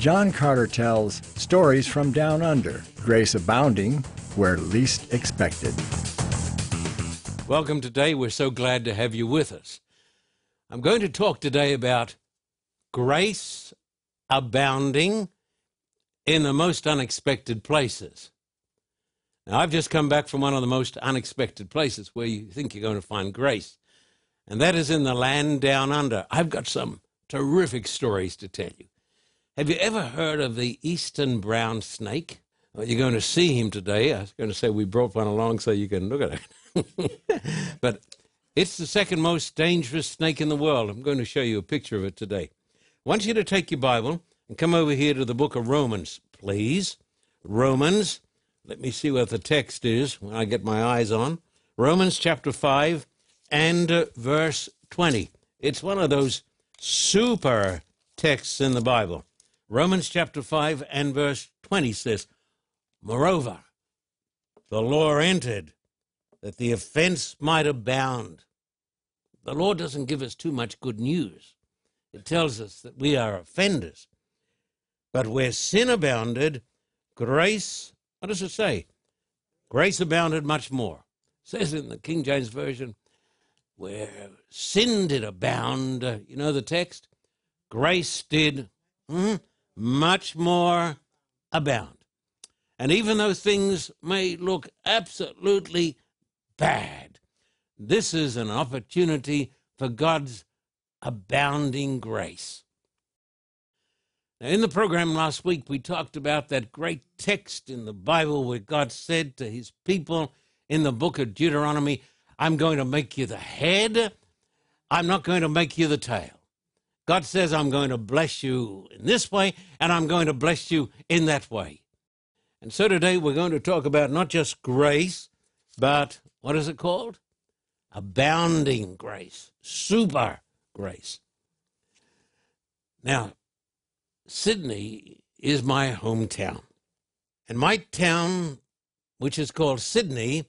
John Carter tells stories from down under, grace abounding where least expected. Welcome today. We're so glad to have you with us. I'm going to talk today about grace abounding in the most unexpected places. Now, I've just come back from one of the most unexpected places where you think you're going to find grace, and that is in the land down under. I've got some terrific stories to tell you. Have you ever heard of the eastern brown snake? Well, you're going to see him today. I was going to say we brought one along so you can look at it. but it's the second most dangerous snake in the world. I'm going to show you a picture of it today. I want you to take your Bible and come over here to the book of Romans, please. Romans. Let me see what the text is when I get my eyes on. Romans chapter 5 and uh, verse 20. It's one of those super texts in the Bible. Romans chapter 5 and verse 20 says, Moreover, the law entered that the offense might abound. The law doesn't give us too much good news. It tells us that we are offenders. But where sin abounded, grace, what does it say? Grace abounded much more. It says in the King James Version, where sin did abound, you know the text? Grace did hmm, much more abound. And even though things may look absolutely bad, this is an opportunity for God's abounding grace. Now, in the program last week, we talked about that great text in the Bible where God said to his people in the book of Deuteronomy, I'm going to make you the head, I'm not going to make you the tail. God says, I'm going to bless you in this way, and I'm going to bless you in that way. And so today we're going to talk about not just grace, but what is it called? Abounding grace, super grace. Now, Sydney is my hometown. And my town, which is called Sydney,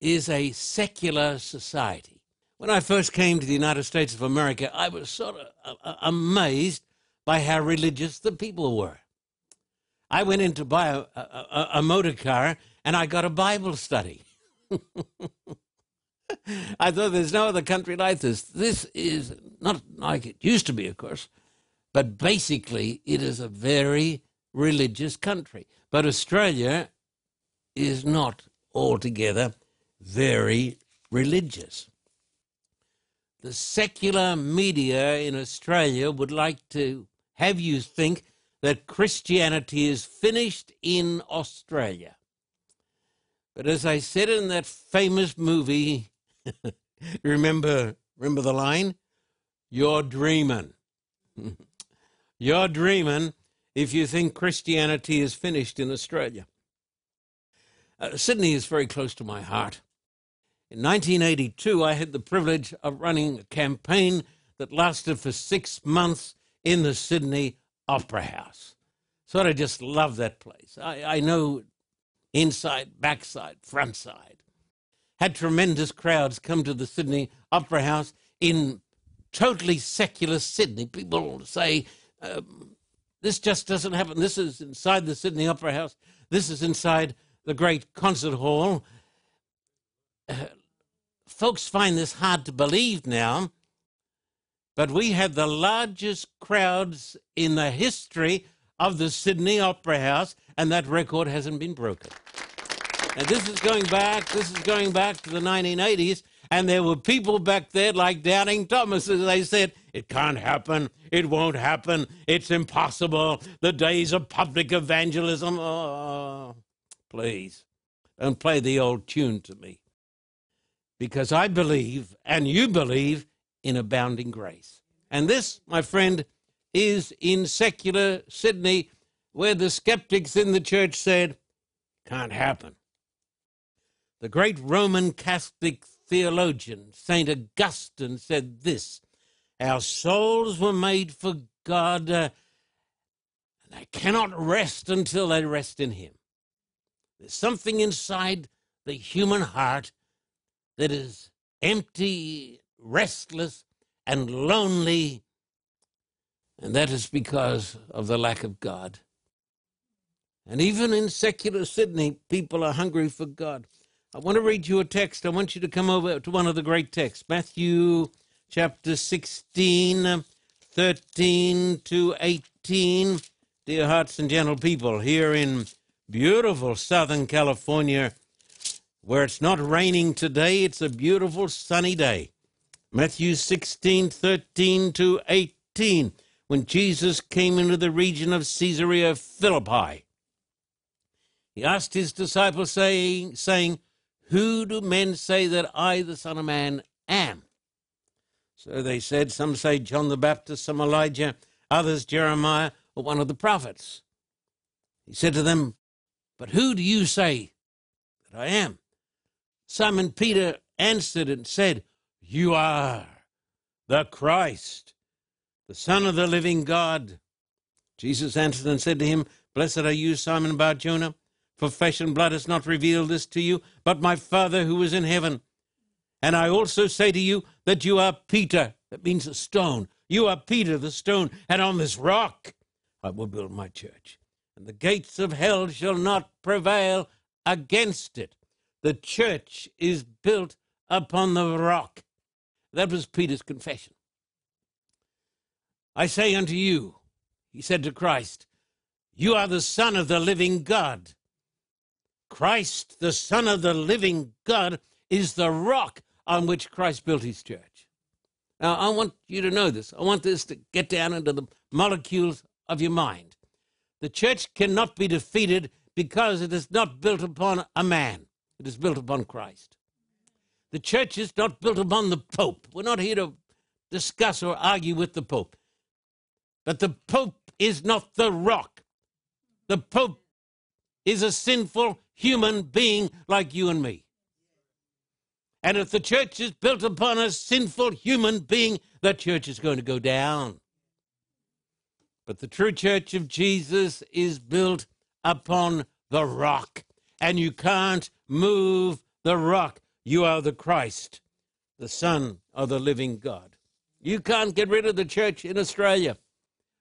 is a secular society. When I first came to the United States of America, I was sort of uh, uh, amazed by how religious the people were. I went in to buy a, a, a motor car and I got a Bible study. I thought there's no other country like this. This is not like it used to be, of course, but basically it is a very religious country. But Australia is not altogether very religious the secular media in Australia would like to have you think that Christianity is finished in Australia. But as I said in that famous movie, remember remember the line? You're dreaming. You're dreaming if you think Christianity is finished in Australia. Uh, Sydney is very close to my heart. In 1982, I had the privilege of running a campaign that lasted for six months in the Sydney Opera House. So I just love that place. I, I know inside, backside, front side. Had tremendous crowds come to the Sydney Opera House in totally secular Sydney. People say, um, this just doesn't happen. This is inside the Sydney Opera House. This is inside the great concert hall. Uh, folks find this hard to believe now, but we had the largest crowds in the history of the Sydney Opera House, and that record hasn't been broken. And this is going back, this is going back to the 1980s, and there were people back there like Doubting Thomas, as they said, it can't happen, it won't happen, it's impossible, the days of public evangelism. Oh, please, don't play the old tune to me because I believe and you believe in abounding grace. And this, my friend, is in secular Sydney, where the skeptics in the church said, Can't happen. The great Roman Catholic theologian, St. Augustine, said this Our souls were made for God, uh, and they cannot rest until they rest in Him. There's something inside the human heart that is empty, restless, and lonely, and that is because of the lack of God. And even in secular Sydney, people are hungry for God. I want to read you a text. I want you to come over to one of the great texts Matthew chapter 16, 13 to 18. Dear hearts and gentle people, here in beautiful Southern California, where it's not raining today, it's a beautiful sunny day. Matthew 16, 13 to 18, when Jesus came into the region of Caesarea Philippi. He asked his disciples, saying, saying, Who do men say that I, the Son of Man, am? So they said, Some say John the Baptist, some Elijah, others Jeremiah, or one of the prophets. He said to them, But who do you say that I am? Simon Peter answered and said, You are the Christ, the Son of the living God. Jesus answered and said to him, Blessed are you, Simon Bar Jonah, for flesh and blood has not revealed this to you, but my Father who is in heaven. And I also say to you that you are Peter, that means a stone. You are Peter, the stone, and on this rock I will build my church, and the gates of hell shall not prevail against it. The church is built upon the rock. That was Peter's confession. I say unto you, he said to Christ, you are the Son of the living God. Christ, the Son of the living God, is the rock on which Christ built his church. Now, I want you to know this. I want this to get down into the molecules of your mind. The church cannot be defeated because it is not built upon a man, it is built upon Christ. The church is not built upon the Pope. We're not here to discuss or argue with the Pope. But the Pope is not the rock. The Pope is a sinful human being like you and me. And if the church is built upon a sinful human being, the church is going to go down. But the true church of Jesus is built upon the rock, and you can't move the rock. You are the Christ, the Son of the living God. You can't get rid of the church in Australia.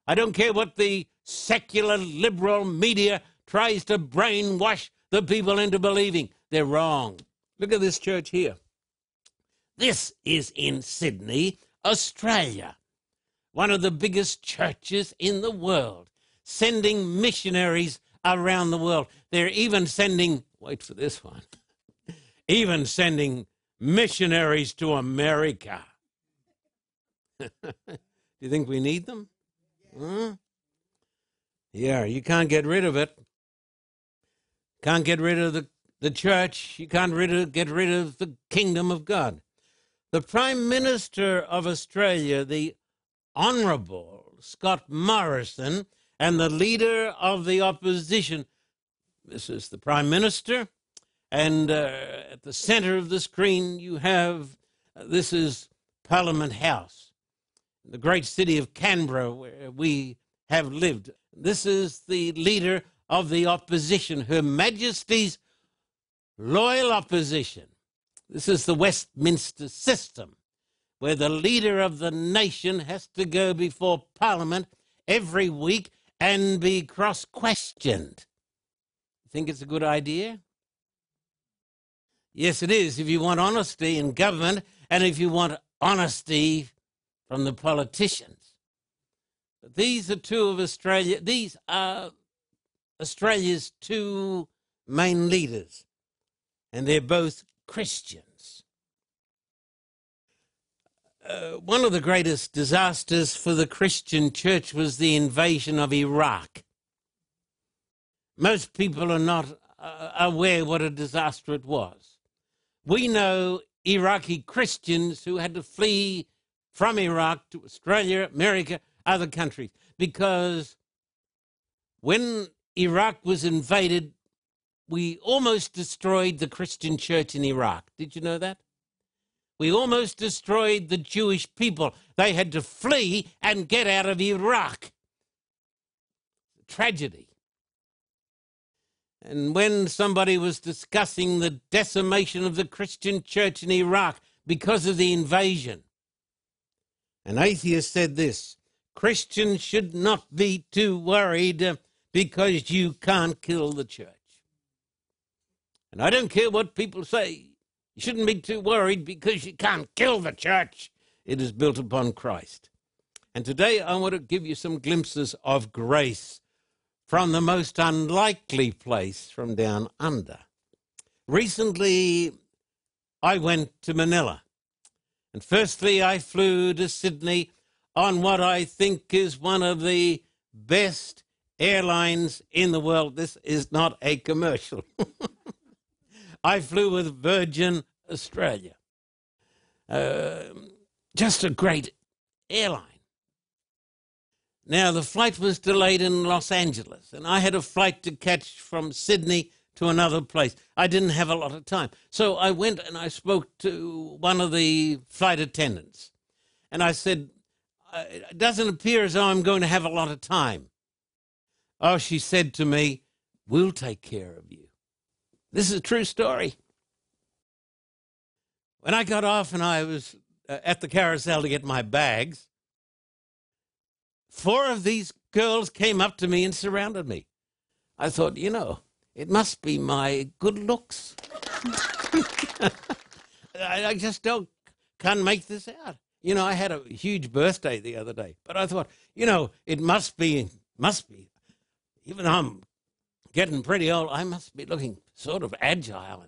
I don't care what the secular liberal media tries to brainwash the people into believing. They're wrong. Look at this church here. This is in Sydney, Australia one of the biggest churches in the world, sending missionaries around the world. They're even sending, wait for this one, even sending missionaries to America. Do you think we need them? Huh? Yeah, you can't get rid of it. Can't get rid of the, the church. You can't rid of, get rid of the kingdom of God. The Prime Minister of Australia, the Honorable Scott Morrison and the leader of the opposition. This is the Prime Minister. And uh, at the center of the screen, you have uh, this is Parliament House, the great city of Canberra, where we have lived. This is the leader of the opposition, Her Majesty's loyal opposition. This is the Westminster system where the leader of the nation has to go before Parliament every week and be cross questioned. Think it's a good idea? Yes, it is if you want honesty in government and if you want honesty from the politicians. But these are two of Australia, these are Australia's two main leaders, and they're both Christian. Uh, one of the greatest disasters for the Christian church was the invasion of Iraq. Most people are not uh, aware what a disaster it was. We know Iraqi Christians who had to flee from Iraq to Australia, America, other countries, because when Iraq was invaded, we almost destroyed the Christian church in Iraq. Did you know that? We almost destroyed the Jewish people. They had to flee and get out of Iraq. Tragedy. And when somebody was discussing the decimation of the Christian church in Iraq because of the invasion, an atheist said this Christians should not be too worried uh, because you can't kill the church. And I don't care what people say, you shouldn't be too worried because you can't kill the church. It is built upon Christ. And today I want to give you some glimpses of grace from the most unlikely place from down under. Recently, I went to Manila. And firstly, I flew to Sydney on what I think is one of the best airlines in the world. This is not a commercial. I flew with Virgin Australia. Uh, just a great airline. Now, the flight was delayed in Los Angeles, and I had a flight to catch from Sydney to another place. I didn't have a lot of time. So I went and I spoke to one of the flight attendants. And I said, It doesn't appear as though I'm going to have a lot of time. Oh, she said to me, We'll take care of you. This is a true story. When I got off and I was uh, at the carousel to get my bags, four of these girls came up to me and surrounded me. I thought, you know, it must be my good looks. I, I, just don't can't make this out. You know, I had a huge birthday the other day, but I thought, you know, it must be must be. Even though I'm getting pretty old, I must be looking sort of agile.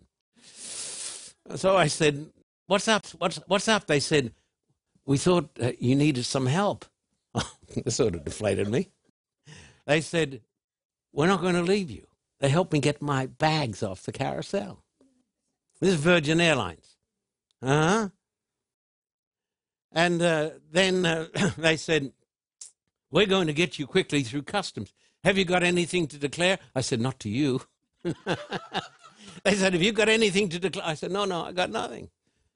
And so I said, "What's up? What's what's up?" They said, "We thought uh, you needed some help." this sort of deflated me. They said, We're not going to leave you. They helped me get my bags off the carousel. This is Virgin Airlines. Uh huh. And uh, then uh, they said, We're going to get you quickly through customs. Have you got anything to declare? I said, Not to you. they said, Have you got anything to declare? I said, No, no, I got nothing.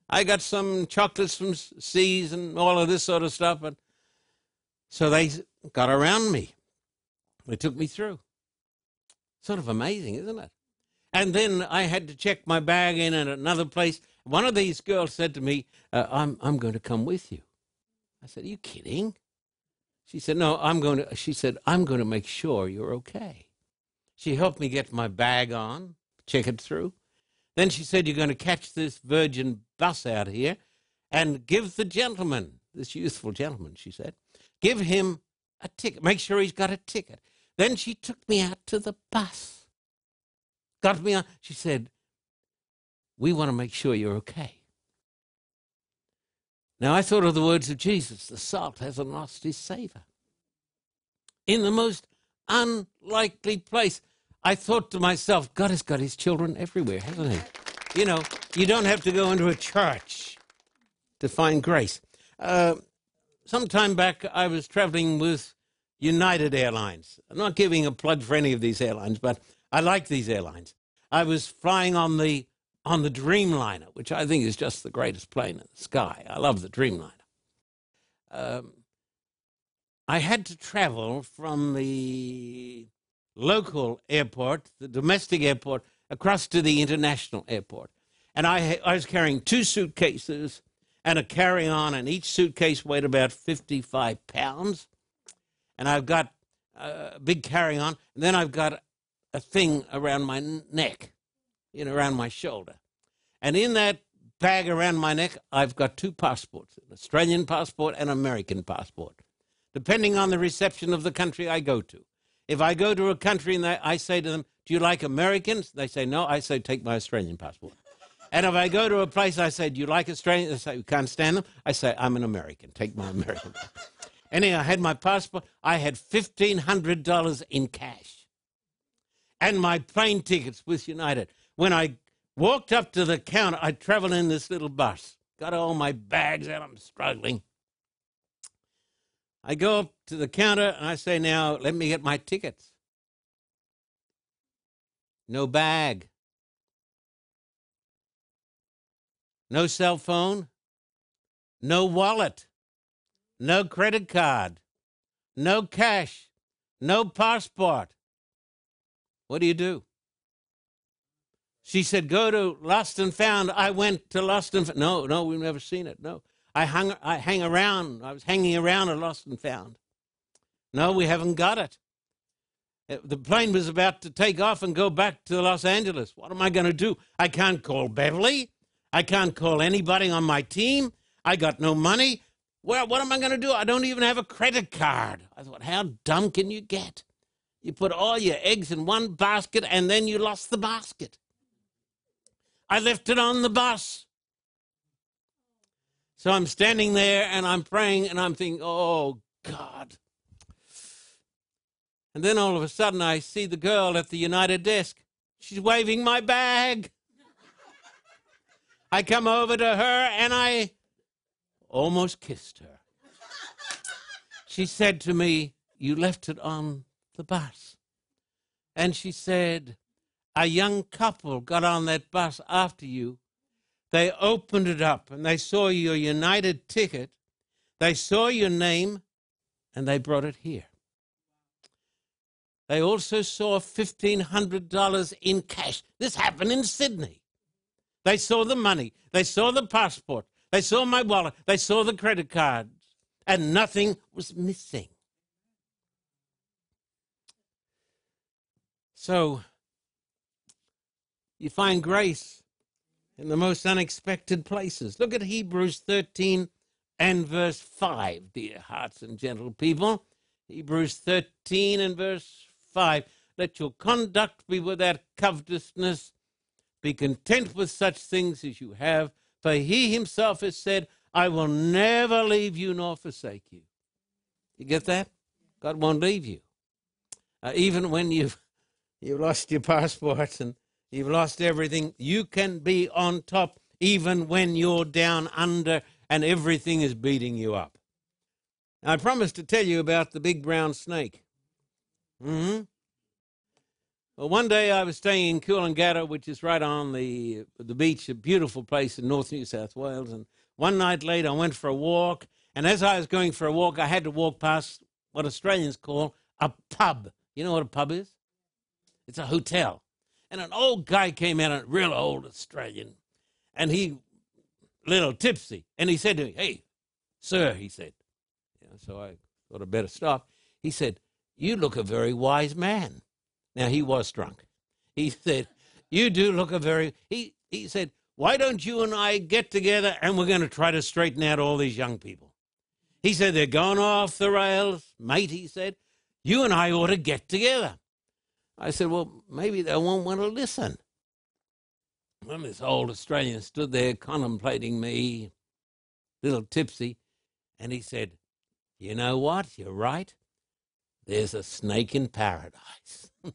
I got some chocolates from See's and all of this sort of stuff. But so they got around me. They took me through. Sort of amazing, isn't it? And then I had to check my bag in at another place. One of these girls said to me, uh, I'm, I'm going to come with you. I said, Are you kidding? She said, No, I'm going to, she said, I'm going to make sure you're okay. She helped me get my bag on, check it through. Then she said, You're going to catch this Virgin bus out here and give the gentleman, this youthful gentleman, she said, Give him a ticket. Make sure he's got a ticket. Then she took me out to the bus. Got me on. She said, We want to make sure you're okay. Now I thought of the words of Jesus the salt hasn't lost his savor. In the most unlikely place, I thought to myself, God has got his children everywhere, hasn't he? You know, you don't have to go into a church to find grace. Uh, some time back, I was traveling with United Airlines. I'm not giving a plug for any of these airlines, but I like these airlines. I was flying on the on the Dreamliner, which I think is just the greatest plane in the sky. I love the Dreamliner. Um, I had to travel from the local airport, the domestic airport, across to the international airport. And I, I was carrying two suitcases and a carry on, and each suitcase weighed about 55 pounds. And I've got a big carry on, and then I've got a thing around my neck, you know, around my shoulder. And in that bag around my neck, I've got two passports an Australian passport and American passport, depending on the reception of the country I go to. If I go to a country and I say to them, Do you like Americans? They say, No. I say, Take my Australian passport. And if I go to a place, I say, Do you like Australians? They say, We can't stand them. I say, I'm an American. Take my American. Anyhow, I had my passport. I had $1,500 in cash and my plane tickets with United. When I walked up to the counter, I traveled in this little bus, got all my bags out. I'm struggling. I go up to the counter and I say, Now, let me get my tickets. no bag, no cell phone, no wallet, no credit card, no cash, no passport. What do you do? She said, Go to Lost and Found. I went to Lost and Found. No, no, we've never seen it. No. I hung I hang around. I was hanging around at Lost and Found. No, we haven't got it. Uh, the plane was about to take off and go back to Los Angeles. What am I going to do? I can't call Beverly. I can't call anybody on my team. I got no money. Well, what am I going to do? I don't even have a credit card. I thought, how dumb can you get? You put all your eggs in one basket and then you lost the basket. I left it on the bus. So I'm standing there and I'm praying and I'm thinking, oh, God. And then all of a sudden I see the girl at the United desk. She's waving my bag. I come over to her and I almost kissed her. She said to me, You left it on the bus. And she said, A young couple got on that bus after you. They opened it up and they saw your United ticket. They saw your name and they brought it here. They also saw $1,500 in cash. This happened in Sydney. They saw the money. They saw the passport. They saw my wallet. They saw the credit cards. And nothing was missing. So you find grace in the most unexpected places. Look at Hebrews 13 and verse 5, dear hearts and gentle people. Hebrews 13 and verse 5. Let your conduct be without covetousness. Be content with such things as you have, for he himself has said, I will never leave you nor forsake you. You get that? God won't leave you. Uh, even when you've, you've lost your passports and you've lost everything, you can be on top even when you're down under and everything is beating you up. I promised to tell you about the big brown snake. Mm-hmm. Well, one day I was staying in Coolangatta, which is right on the the beach, a beautiful place in North New South Wales. And one night late, I went for a walk, and as I was going for a walk, I had to walk past what Australians call a pub. You know what a pub is? It's a hotel. And an old guy came in, a real old Australian, and he, little tipsy, and he said to me, "Hey, sir," he said. Yeah, so I thought I'd better stop. He said, "You look a very wise man." Now he was drunk. He said, "You do look a very." He he said, "Why don't you and I get together and we're going to try to straighten out all these young people?" He said, "They're going off the rails, mate." He said, "You and I ought to get together." I said, "Well, maybe they won't want to listen." When this old Australian stood there contemplating me, a little tipsy, and he said, "You know what? You're right. There's a snake in paradise."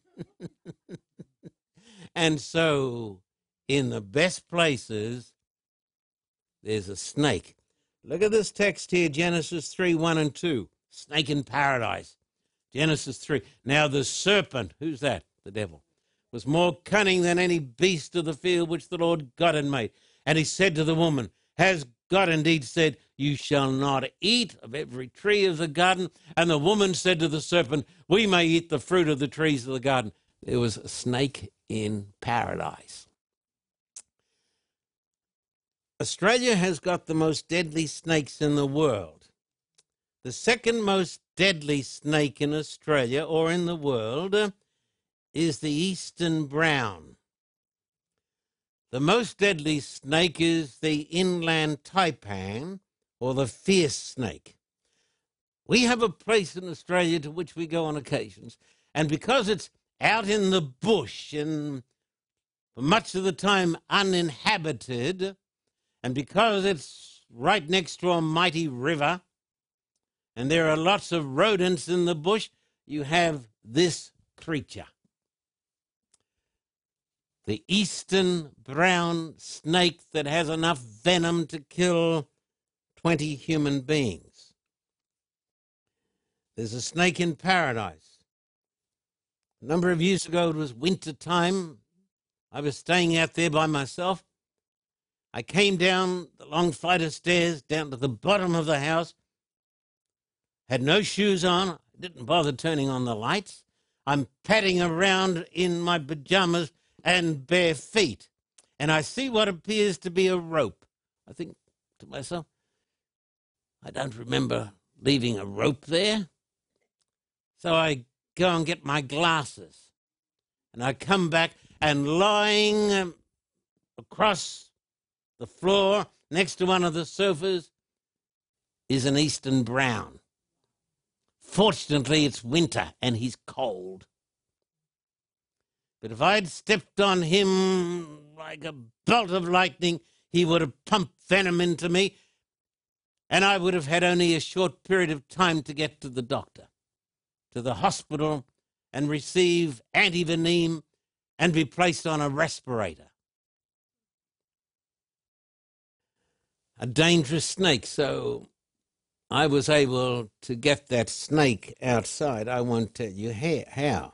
and so, in the best places, there's a snake. Look at this text here Genesis 3 1 and 2. Snake in paradise. Genesis 3. Now, the serpent, who's that? The devil, was more cunning than any beast of the field which the Lord God had made. And he said to the woman, Has God indeed said, You shall not eat of every tree of the garden. And the woman said to the serpent, We may eat the fruit of the trees of the garden. There was a snake in paradise. Australia has got the most deadly snakes in the world. The second most deadly snake in Australia or in the world is the eastern brown. The most deadly snake is the inland taipan or the fierce snake. We have a place in Australia to which we go on occasions, and because it's out in the bush and for much of the time uninhabited, and because it's right next to a mighty river, and there are lots of rodents in the bush, you have this creature the eastern brown snake that has enough venom to kill 20 human beings. There's a snake in paradise. A number of years ago, it was winter time I was staying out there by myself. I came down the long flight of stairs down to the bottom of the house. Had no shoes on. Didn't bother turning on the lights. I'm padding around in my pajamas and bare feet. And I see what appears to be a rope. I think to myself, I don't remember leaving a rope there. So I go and get my glasses. And I come back and lying um, across the floor next to one of the sofas is an Eastern brown. Fortunately, it's winter and he's cold. But if I'd stepped on him like a bolt of lightning, he would have pumped venom into me, and I would have had only a short period of time to get to the doctor, to the hospital, and receive antivenin and be placed on a respirator. A dangerous snake, so I was able to get that snake outside. I won't tell you how.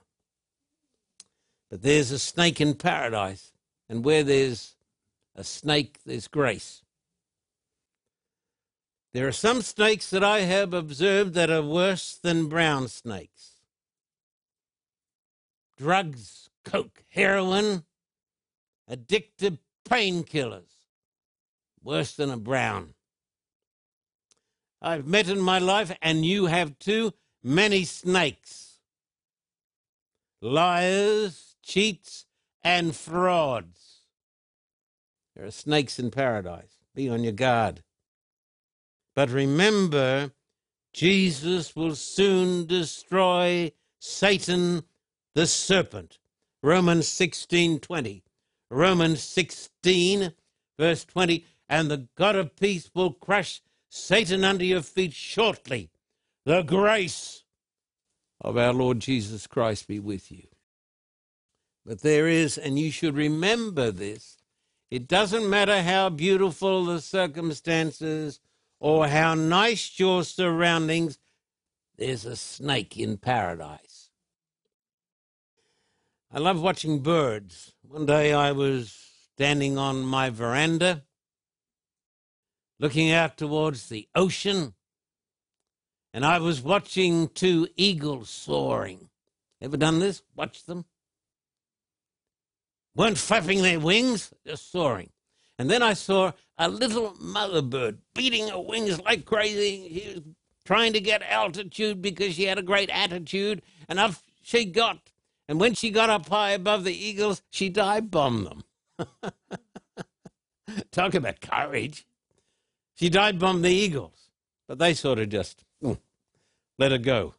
But there's a snake in paradise, and where there's a snake, there's grace. There are some snakes that I have observed that are worse than brown snakes. Drugs, coke, heroin, addictive painkillers, worse than a brown. I've met in my life, and you have too, many snakes. Liars, cheats, and frauds. There are snakes in paradise. Be on your guard. But remember, Jesus will soon destroy Satan the serpent. Romans 16 20. Romans 16, verse 20. And the God of peace will crush Satan under your feet shortly. The grace of our Lord Jesus Christ be with you. But there is, and you should remember this, it doesn't matter how beautiful the circumstances or how nice your surroundings, there's a snake in paradise. I love watching birds. One day I was standing on my veranda, looking out towards the ocean, and I was watching two eagles soaring. Ever done this? Watch them? Weren't flapping their wings, just soaring. And then I saw a little mother bird beating her wings like crazy. He was trying to get altitude because she had a great attitude, and up she got. And when she got up high above the eagles, she dive bombed them. Talk about courage. She dive bombed the eagles, but they sort of just mm, let her go.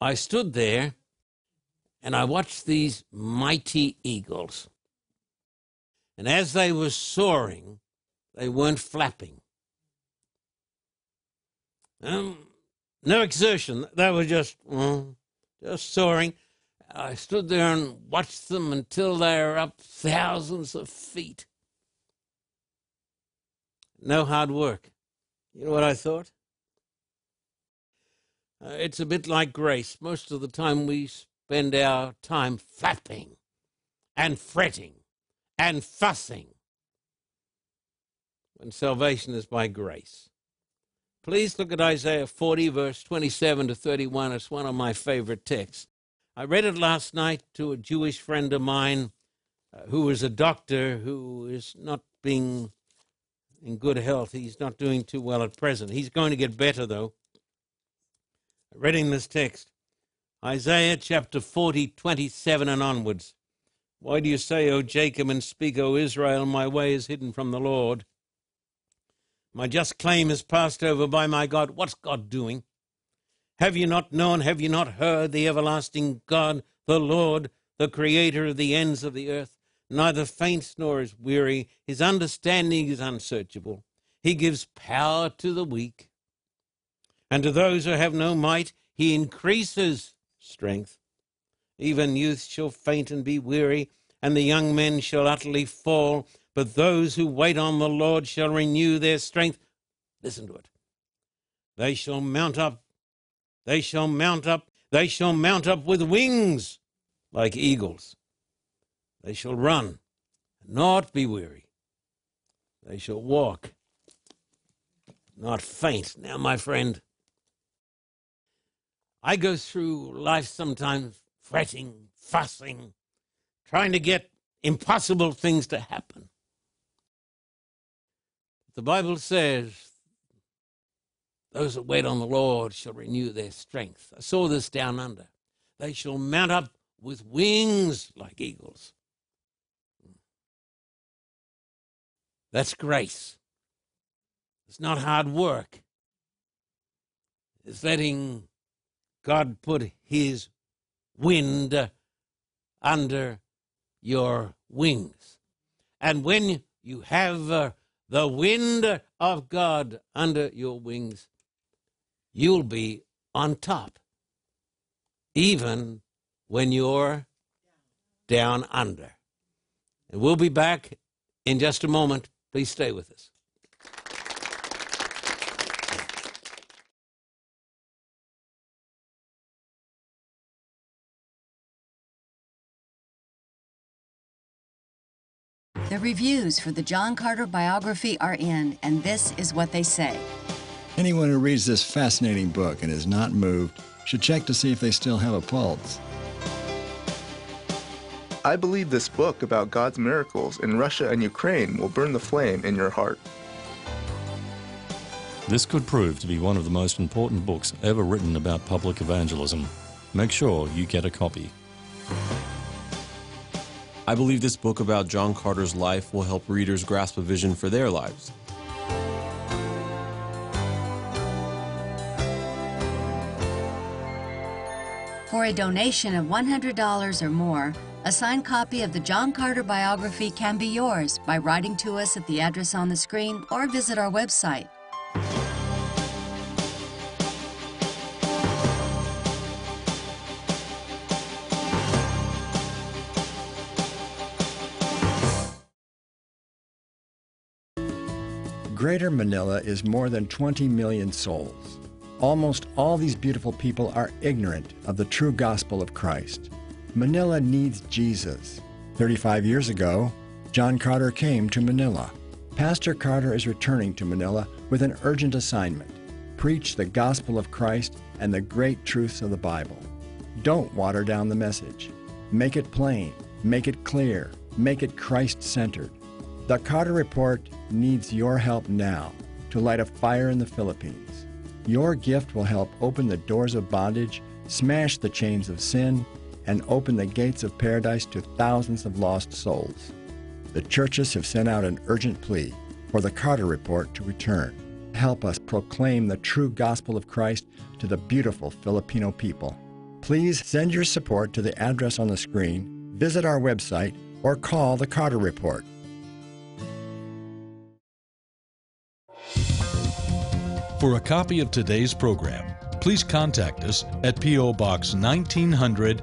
I stood there and I watched these mighty eagles. And as they were soaring, they weren't flapping. Um, no exertion. They were just, mm, just soaring. I stood there and watched them until they were up thousands of feet. No hard work. You know what I thought? Uh, it's a bit like grace. Most of the time we spend our time flapping and fretting and fussing when salvation is by grace. Please look at Isaiah 40, verse 27 to 31. It's one of my favorite texts. I read it last night to a Jewish friend of mine uh, who is a doctor who is not being in good health. He's not doing too well at present. He's going to get better, though. Reading this text, Isaiah chapter 40, 27 and onwards. Why do you say, O Jacob, and speak, O Israel, my way is hidden from the Lord? My just claim is passed over by my God. What's God doing? Have you not known, have you not heard the everlasting God, the Lord, the creator of the ends of the earth? Neither faints nor is weary. His understanding is unsearchable. He gives power to the weak. And to those who have no might, he increases strength. Even youth shall faint and be weary, and the young men shall utterly fall. But those who wait on the Lord shall renew their strength. Listen to it. They shall mount up. They shall mount up. They shall mount up with wings like eagles. They shall run not be weary. They shall walk, not faint. Now, my friend, I go through life sometimes fretting, fussing, trying to get impossible things to happen. The Bible says, Those that wait on the Lord shall renew their strength. I saw this down under. They shall mount up with wings like eagles. That's grace. It's not hard work. It's letting God put His wind under your wings. And when you have uh, the wind of God under your wings, you'll be on top, even when you're down under. And we'll be back in just a moment. Please stay with us. The reviews for the John Carter biography are in, and this is what they say. Anyone who reads this fascinating book and is not moved should check to see if they still have a pulse. I believe this book about God's miracles in Russia and Ukraine will burn the flame in your heart. This could prove to be one of the most important books ever written about public evangelism. Make sure you get a copy. I believe this book about John Carter's life will help readers grasp a vision for their lives. For a donation of $100 or more, a signed copy of the John Carter biography can be yours by writing to us at the address on the screen or visit our website. Greater Manila is more than 20 million souls. Almost all these beautiful people are ignorant of the true gospel of Christ. Manila needs Jesus. 35 years ago, John Carter came to Manila. Pastor Carter is returning to Manila with an urgent assignment preach the gospel of Christ and the great truths of the Bible. Don't water down the message. Make it plain, make it clear, make it Christ centered. The Carter Report needs your help now to light a fire in the Philippines. Your gift will help open the doors of bondage, smash the chains of sin, and open the gates of paradise to thousands of lost souls. The churches have sent out an urgent plea for the Carter Report to return. Help us proclaim the true gospel of Christ to the beautiful Filipino people. Please send your support to the address on the screen, visit our website, or call the Carter Report. For a copy of today's program, please contact us at P.O. Box 1900,